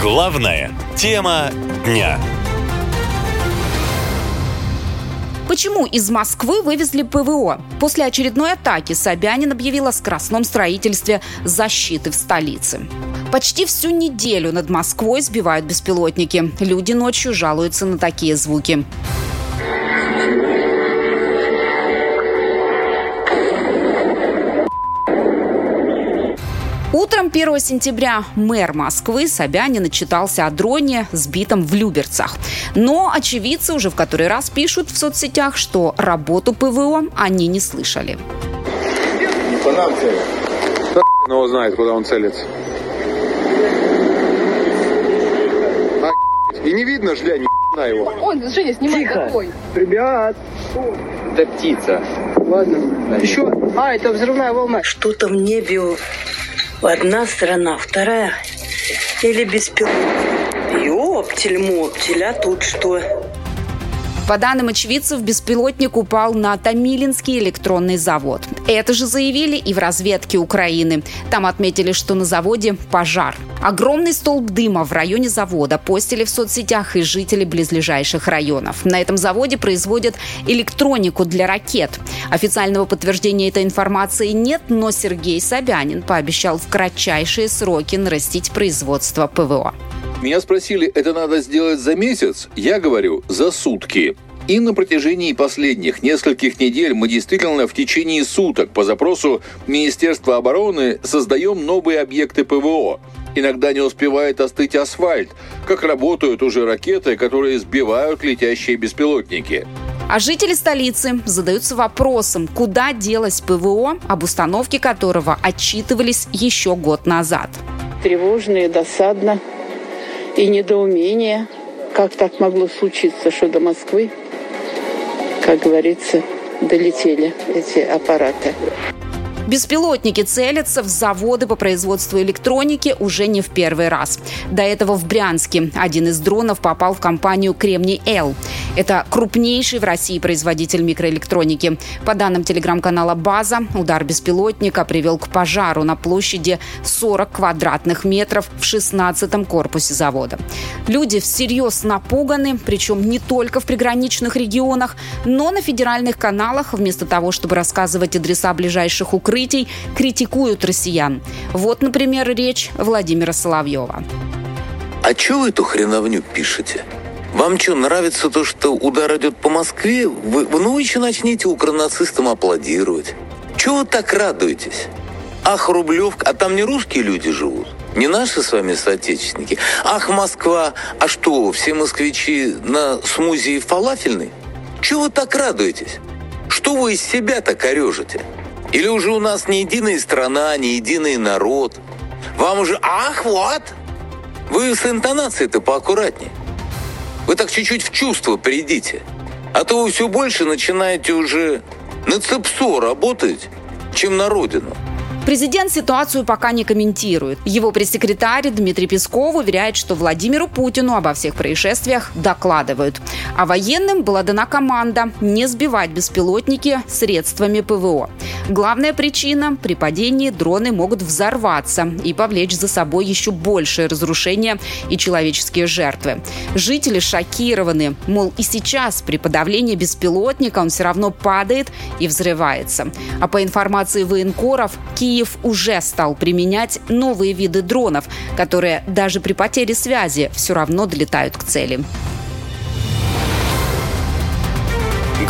Главная тема дня. Почему из Москвы вывезли ПВО? После очередной атаки Собянин объявил о скоростном строительстве защиты в столице. Почти всю неделю над Москвой сбивают беспилотники. Люди ночью жалуются на такие звуки. 1 сентября мэр Москвы Собянин отчитался о дроне, сбитом в Люберцах. Но очевидцы уже в который раз пишут в соцсетях, что работу ПВО они не слышали. По нам ну, его знает, куда он целится. А, и не видно жля ни на его. Он, Женя, снимай Тихо. какой. Ребят, Это птица. ладно. Еще. А, это взрывная волна. Что-то в небе одна страна, вторая или беспилотник. Ёптель-моптель, а тут что? По данным очевидцев, беспилотник упал на Томилинский электронный завод. Это же заявили и в разведке Украины. Там отметили, что на заводе пожар. Огромный столб дыма в районе завода постили в соцсетях и жители близлежащих районов. На этом заводе производят электронику для ракет. Официального подтверждения этой информации нет, но Сергей Собянин пообещал в кратчайшие сроки нарастить производство ПВО. Меня спросили, это надо сделать за месяц? Я говорю, за сутки. И на протяжении последних нескольких недель мы действительно в течение суток по запросу Министерства обороны создаем новые объекты ПВО. Иногда не успевает остыть асфальт, как работают уже ракеты, которые сбивают летящие беспилотники. А жители столицы задаются вопросом, куда делось ПВО, об установке которого отчитывались еще год назад. тревожно и досадно, и недоумение, как так могло случиться, что до Москвы, как говорится, долетели эти аппараты. Беспилотники целятся в заводы по производству электроники уже не в первый раз. До этого в Брянске один из дронов попал в компанию «Кремний-Л». Это крупнейший в России производитель микроэлектроники. По данным телеграм-канала «База», удар беспилотника привел к пожару на площади 40 квадратных метров в 16-м корпусе завода. Люди всерьез напуганы, причем не только в приграничных регионах, но на федеральных каналах вместо того, чтобы рассказывать адреса ближайших укрытий, критикуют россиян. Вот, например, речь Владимира Соловьева. А чё вы эту хреновню пишете? Вам что, нравится то, что удар идет по Москве? Вы, ну еще начнете укронацистам аплодировать. Чего вы так радуетесь? Ах, Рублевка, а там не русские люди живут? Не наши с вами соотечественники? Ах, Москва, а что, все москвичи на смузи фалафельный? Чего вы так радуетесь? Что вы из себя так орежите? Или уже у нас не единая страна, не единый народ? Вам уже «Ах, вот!» Вы с интонацией-то поаккуратнее. Вы так чуть-чуть в чувство придите. А то вы все больше начинаете уже на ЦЕПСО работать, чем на родину. Президент ситуацию пока не комментирует. Его пресс-секретарь Дмитрий Песков уверяет, что Владимиру Путину обо всех происшествиях докладывают. А военным была дана команда не сбивать беспилотники средствами ПВО. Главная причина – при падении дроны могут взорваться и повлечь за собой еще большее разрушение и человеческие жертвы. Жители шокированы, мол, и сейчас при подавлении беспилотника он все равно падает и взрывается. А по информации военкоров, Киев уже стал применять новые виды дронов, которые даже при потере связи все равно долетают к цели.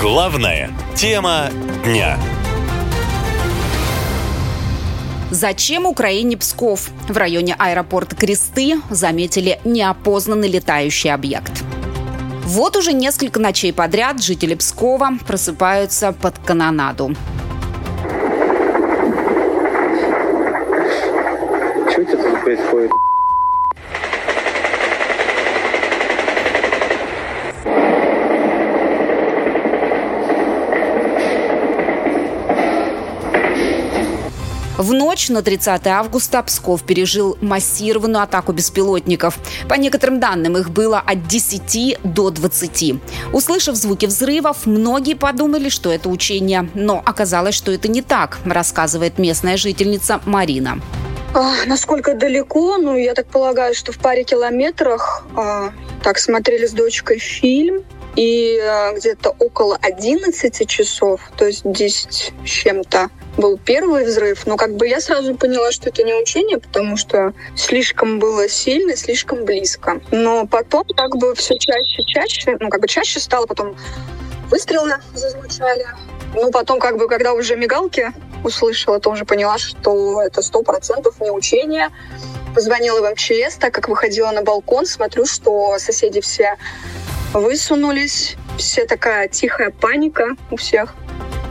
Главная тема дня. Зачем Украине Псков? В районе аэропорта Кресты заметили неопознанный летающий объект. Вот уже несколько ночей подряд жители Пскова просыпаются под канонаду. Что это происходит? В ночь на 30 августа Псков пережил массированную атаку беспилотников. По некоторым данным, их было от 10 до 20. Услышав звуки взрывов, многие подумали, что это учение. Но оказалось, что это не так, рассказывает местная жительница Марина. Насколько далеко? Ну, я так полагаю, что в паре километрах. А, так, смотрели с дочкой фильм. И а, где-то около 11 часов, то есть 10 с чем-то, был первый взрыв, но как бы я сразу поняла, что это не учение, потому что слишком было сильно, слишком близко. Но потом как бы все чаще, чаще, ну как бы чаще стало, потом выстрелы зазвучали. Ну потом как бы, когда уже мигалки услышала, то уже поняла, что это сто процентов не учение. Позвонила в МЧС, так как выходила на балкон, смотрю, что соседи все высунулись, все такая тихая паника у всех.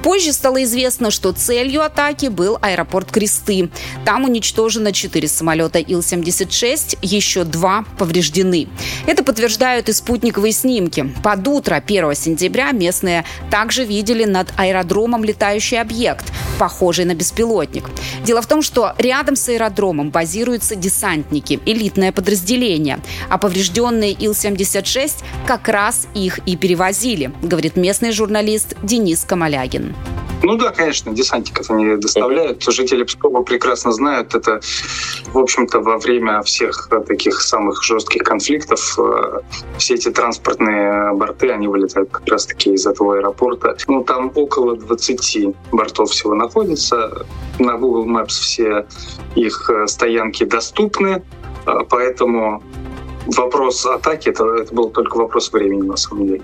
Позже стало известно, что целью атаки был аэропорт Кресты. Там уничтожено 4 самолета Ил-76, еще два повреждены. Это подтверждают и спутниковые снимки. Под утро 1 сентября местные также видели над аэродромом летающий объект, похожий на беспилотник. Дело в том, что рядом с аэродромом базируются десантники, элитное подразделение, а поврежденные Ил-76 как раз их и перевозили, говорит местный журналист Денис Камалягин. Ну да, конечно, десантиков они доставляют. Жители Пскова прекрасно знают это. В общем-то, во время всех таких самых жестких конфликтов э, все эти транспортные борты, они вылетают как раз-таки из этого аэропорта. Ну, там около 20 бортов всего находится. На Google Maps все их э, стоянки доступны, э, поэтому вопрос атаки это, это был только вопрос времени на самом деле.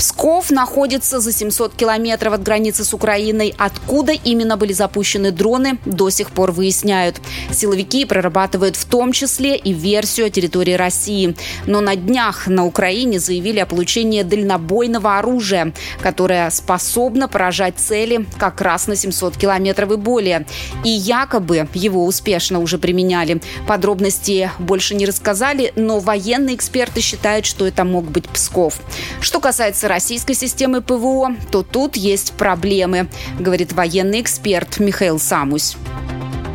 Псков находится за 700 километров от границы с Украиной. Откуда именно были запущены дроны, до сих пор выясняют. Силовики прорабатывают в том числе и версию о территории России. Но на днях на Украине заявили о получении дальнобойного оружия, которое способно поражать цели как раз на 700 километров и более. И якобы его успешно уже применяли. Подробности больше не рассказали, но военные эксперты считают, что это мог быть Псков. Что касается российской системы ПВО, то тут есть проблемы, говорит военный эксперт Михаил Самусь.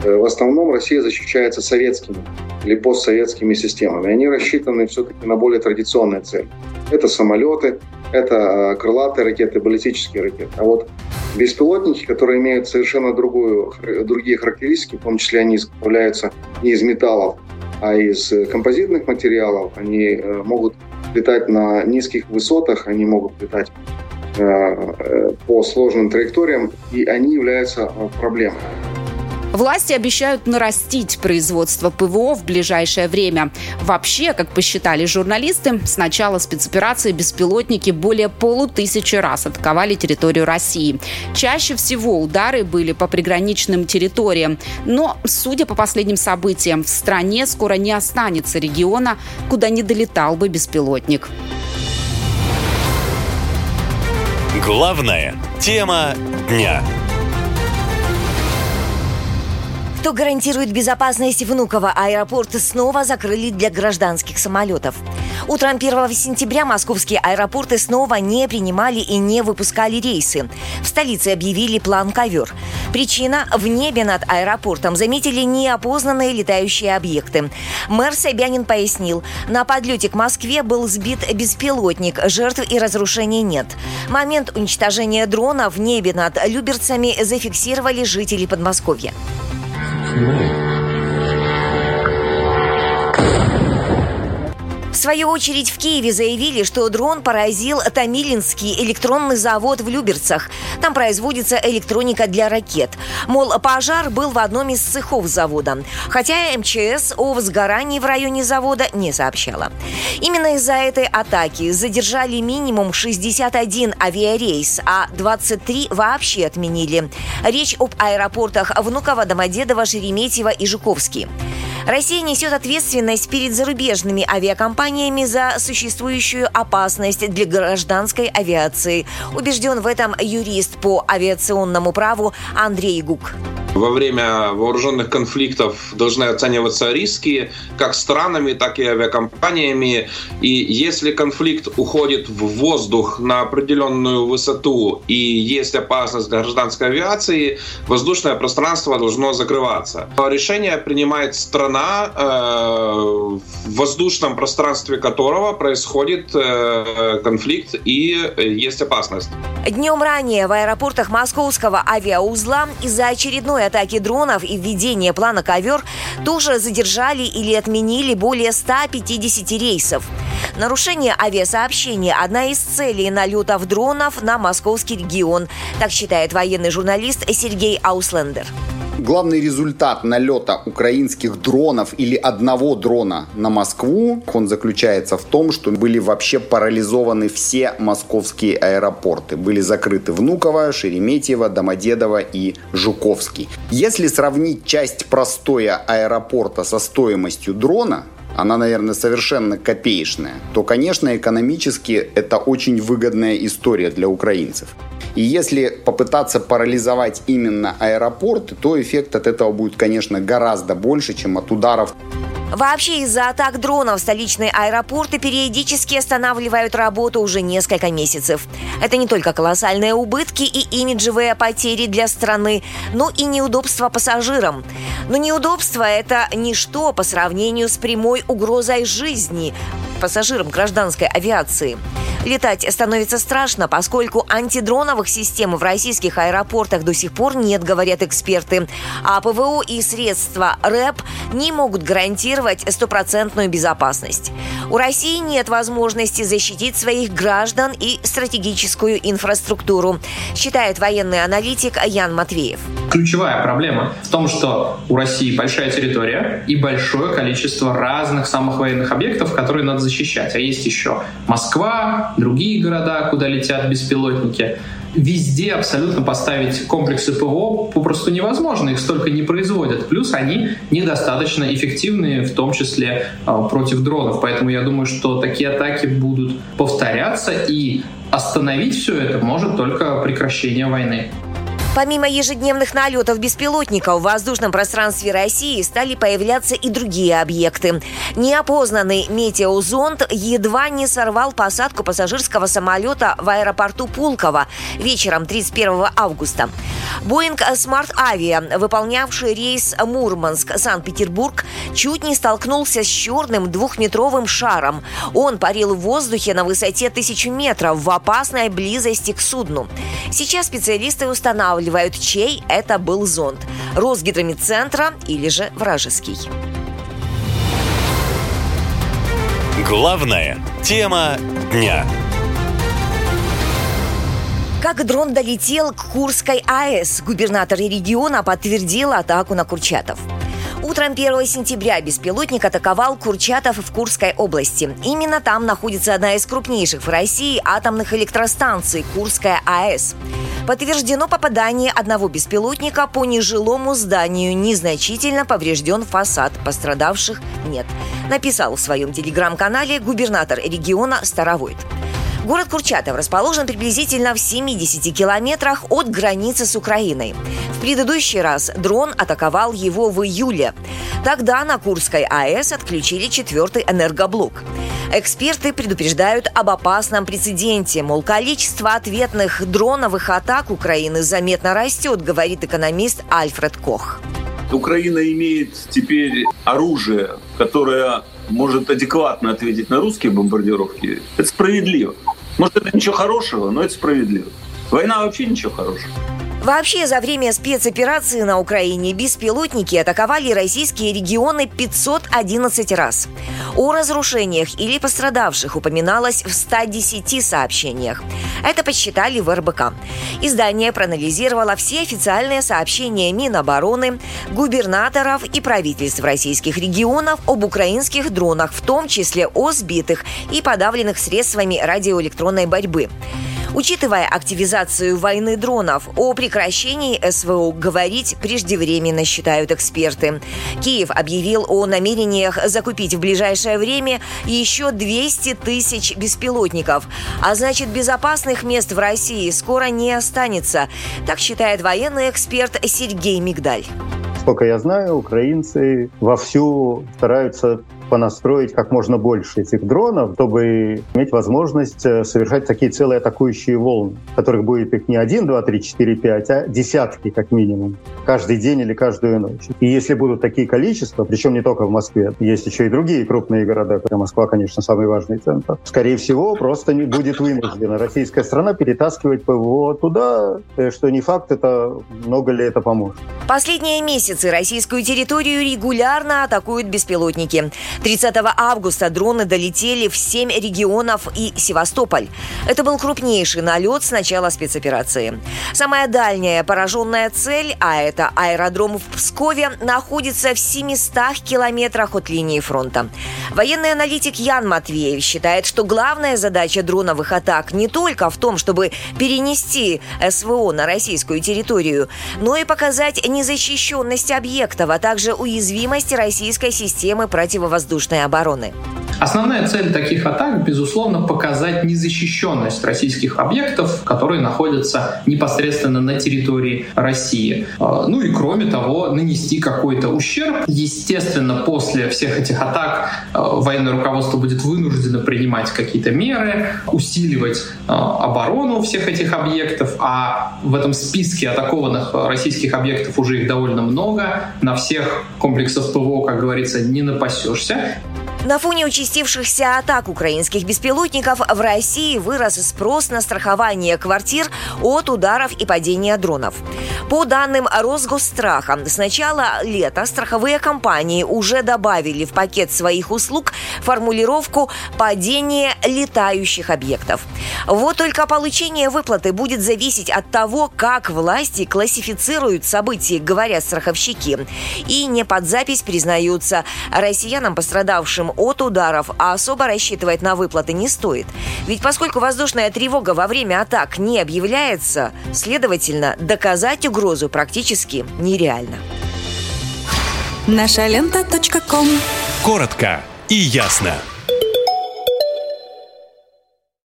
Э, в основном Россия защищается советскими или постсоветскими системами. Они рассчитаны все-таки на более традиционные цели. Это самолеты, это э, крылатые ракеты, баллистические ракеты. А вот беспилотники, которые имеют совершенно другую, другие характеристики, в том числе они изготовляются не из металлов, а из композитных материалов, они э, могут летать на низких высотах, они могут летать э, э, по сложным траекториям, и они являются э, проблемой. Власти обещают нарастить производство ПВО в ближайшее время. Вообще, как посчитали журналисты, с начала спецоперации беспилотники более полутысячи раз атаковали территорию России. Чаще всего удары были по приграничным территориям. Но, судя по последним событиям, в стране скоро не останется региона, куда не долетал бы беспилотник. Главная тема дня. Кто гарантирует безопасность Внуково? Аэропорт снова закрыли для гражданских самолетов. Утром 1 сентября московские аэропорты снова не принимали и не выпускали рейсы. В столице объявили план «Ковер». Причина – в небе над аэропортом заметили неопознанные летающие объекты. Мэр Собянин пояснил, на подлете к Москве был сбит беспилотник, жертв и разрушений нет. Момент уничтожения дрона в небе над Люберцами зафиксировали жители Подмосковья. Q&A。Свою очередь в Киеве заявили, что дрон поразил Томилинский электронный завод в Люберцах. Там производится электроника для ракет. Мол, пожар был в одном из цехов завода. Хотя МЧС о возгорании в районе завода не сообщала. Именно из-за этой атаки задержали минимум 61 авиарейс, а 23 вообще отменили. Речь об аэропортах Внуково, Домодедово, Шереметьево и Жуковский. Россия несет ответственность перед зарубежными авиакомпаниями за существующую опасность для гражданской авиации. Убежден в этом юрист по авиационному праву Андрей Гук. Во время вооруженных конфликтов должны оцениваться риски как странами, так и авиакомпаниями. И если конфликт уходит в воздух на определенную высоту и есть опасность гражданской авиации, воздушное пространство должно закрываться. Решение принимает страна, э, в воздушном пространстве которого происходит э, конфликт и есть опасность. Днем ранее в аэропортах московского авиаузла из-за очередной атаки дронов и введения плана «Ковер» тоже задержали или отменили более 150 рейсов. Нарушение авиасообщения – одна из целей налетов дронов на московский регион, так считает военный журналист Сергей Ауслендер. Главный результат налета украинских дронов или одного дрона на Москву, он заключается в том, что были вообще парализованы все московские аэропорты. Были закрыты Внуково, Шереметьево, Домодедово и Жуковский. Если сравнить часть простоя аэропорта со стоимостью дрона, она, наверное, совершенно копеечная, то, конечно, экономически это очень выгодная история для украинцев. И если попытаться парализовать именно аэропорты, то эффект от этого будет, конечно, гораздо больше, чем от ударов Вообще из-за атак дронов столичные аэропорты периодически останавливают работу уже несколько месяцев. Это не только колоссальные убытки и имиджевые потери для страны, но и неудобства пассажирам. Но неудобство – это ничто по сравнению с прямой угрозой жизни пассажирам гражданской авиации. Летать становится страшно, поскольку антидроновых систем в российских аэропортах до сих пор нет, говорят эксперты. А ПВО и средства РЭП не могут гарантировать стопроцентную безопасность. У России нет возможности защитить своих граждан и стратегическую инфраструктуру, считает военный аналитик Ян Матвеев. Ключевая проблема в том, что у России большая территория и большое количество разных самых военных объектов, которые надо защищать. А есть еще Москва, другие города, куда летят беспилотники. Везде абсолютно поставить комплексы ПВО попросту невозможно, их столько не производят. Плюс они недостаточно эффективные, в том числе э, против дронов. Поэтому я думаю, что такие атаки будут повторяться, и остановить все это может только прекращение войны. Помимо ежедневных налетов беспилотников в воздушном пространстве России стали появляться и другие объекты. Неопознанный метеозонд едва не сорвал посадку пассажирского самолета в аэропорту Пулково вечером 31 августа. Боинг Smart Avia, выполнявший рейс Мурманск-Санкт-Петербург, чуть не столкнулся с черным двухметровым шаром. Он парил в воздухе на высоте тысячи метров в опасной близости к судну. Сейчас специалисты устанавливают, чей это был зонд – Росгидромедцентра или же вражеский. Главная тема дня. Как дрон долетел к Курской АЭС, губернатор региона подтвердил атаку на Курчатов. Утром 1 сентября беспилотник атаковал Курчатов в Курской области. Именно там находится одна из крупнейших в России атомных электростанций – Курская АЭС. Подтверждено попадание одного беспилотника по нежилому зданию. Незначительно поврежден фасад. Пострадавших нет. Написал в своем телеграм-канале губернатор региона Старовойт. Город Курчатов расположен приблизительно в 70 километрах от границы с Украиной. В предыдущий раз дрон атаковал его в июле. Тогда на Курской АЭС отключили четвертый энергоблок. Эксперты предупреждают об опасном прецеденте, мол, количество ответных дроновых атак Украины заметно растет, говорит экономист Альфред Кох. Украина имеет теперь оружие, которое может адекватно ответить на русские бомбардировки. Это справедливо. Может, это ничего хорошего, но это справедливо. Война вообще ничего хорошего. Вообще, за время спецоперации на Украине беспилотники атаковали российские регионы 511 раз. О разрушениях или пострадавших упоминалось в 110 сообщениях. Это подсчитали в РБК. Издание проанализировало все официальные сообщения Минобороны, губернаторов и правительств российских регионов об украинских дронах, в том числе о сбитых и подавленных средствами радиоэлектронной борьбы. Учитывая активизацию войны дронов, о прекращении СВО говорить преждевременно, считают эксперты. Киев объявил о намерениях закупить в ближайшее время еще 200 тысяч беспилотников. А значит, безопасных мест в России скоро не останется. Так считает военный эксперт Сергей Мигдаль. Сколько я знаю, украинцы вовсю стараются понастроить как можно больше этих дронов, чтобы иметь возможность э, совершать такие целые атакующие волны, которых будет их не один, два, три, четыре, пять, а десятки как минимум, каждый день или каждую ночь. И если будут такие количества, причем не только в Москве, есть еще и другие крупные города, Москва, конечно, самый важный центр, скорее всего, просто не будет вынуждена российская страна перетаскивать ПВО туда, э, что не факт, это много ли это поможет. Последние месяцы российскую территорию регулярно атакуют беспилотники. 30 августа дроны долетели в 7 регионов и Севастополь. Это был крупнейший налет с начала спецоперации. Самая дальняя пораженная цель, а это аэродром в Пскове, находится в 700 километрах от линии фронта. Военный аналитик Ян Матвеев считает, что главная задача дроновых атак не только в том, чтобы перенести СВО на российскую территорию, но и показать незащищенность объектов, а также уязвимость российской системы противовоздушной обороны. Основная цель таких атак, безусловно, показать незащищенность российских объектов, которые находятся непосредственно на территории России. А, ну и кроме того, нанести какой-то ущерб. Естественно, после всех этих атак а, военное руководство будет вынуждено принимать какие-то меры, усиливать а, оборону всех этих объектов, а в этом списке атакованных российских объектов уже их довольно много. На всех комплексах ПВО, как говорится, не напасешься. Check! На фоне участившихся атак украинских беспилотников в России вырос спрос на страхование квартир от ударов и падения дронов. По данным Росгосстраха, с начала лета страховые компании уже добавили в пакет своих услуг формулировку «падение летающих объектов». Вот только получение выплаты будет зависеть от того, как власти классифицируют события, говорят страховщики. И не под запись признаются россиянам, пострадавшим от ударов, а особо рассчитывать на выплаты не стоит. Ведь поскольку воздушная тревога во время атак не объявляется, следовательно, доказать угрозу практически нереально. Наша лента. Коротко и ясно.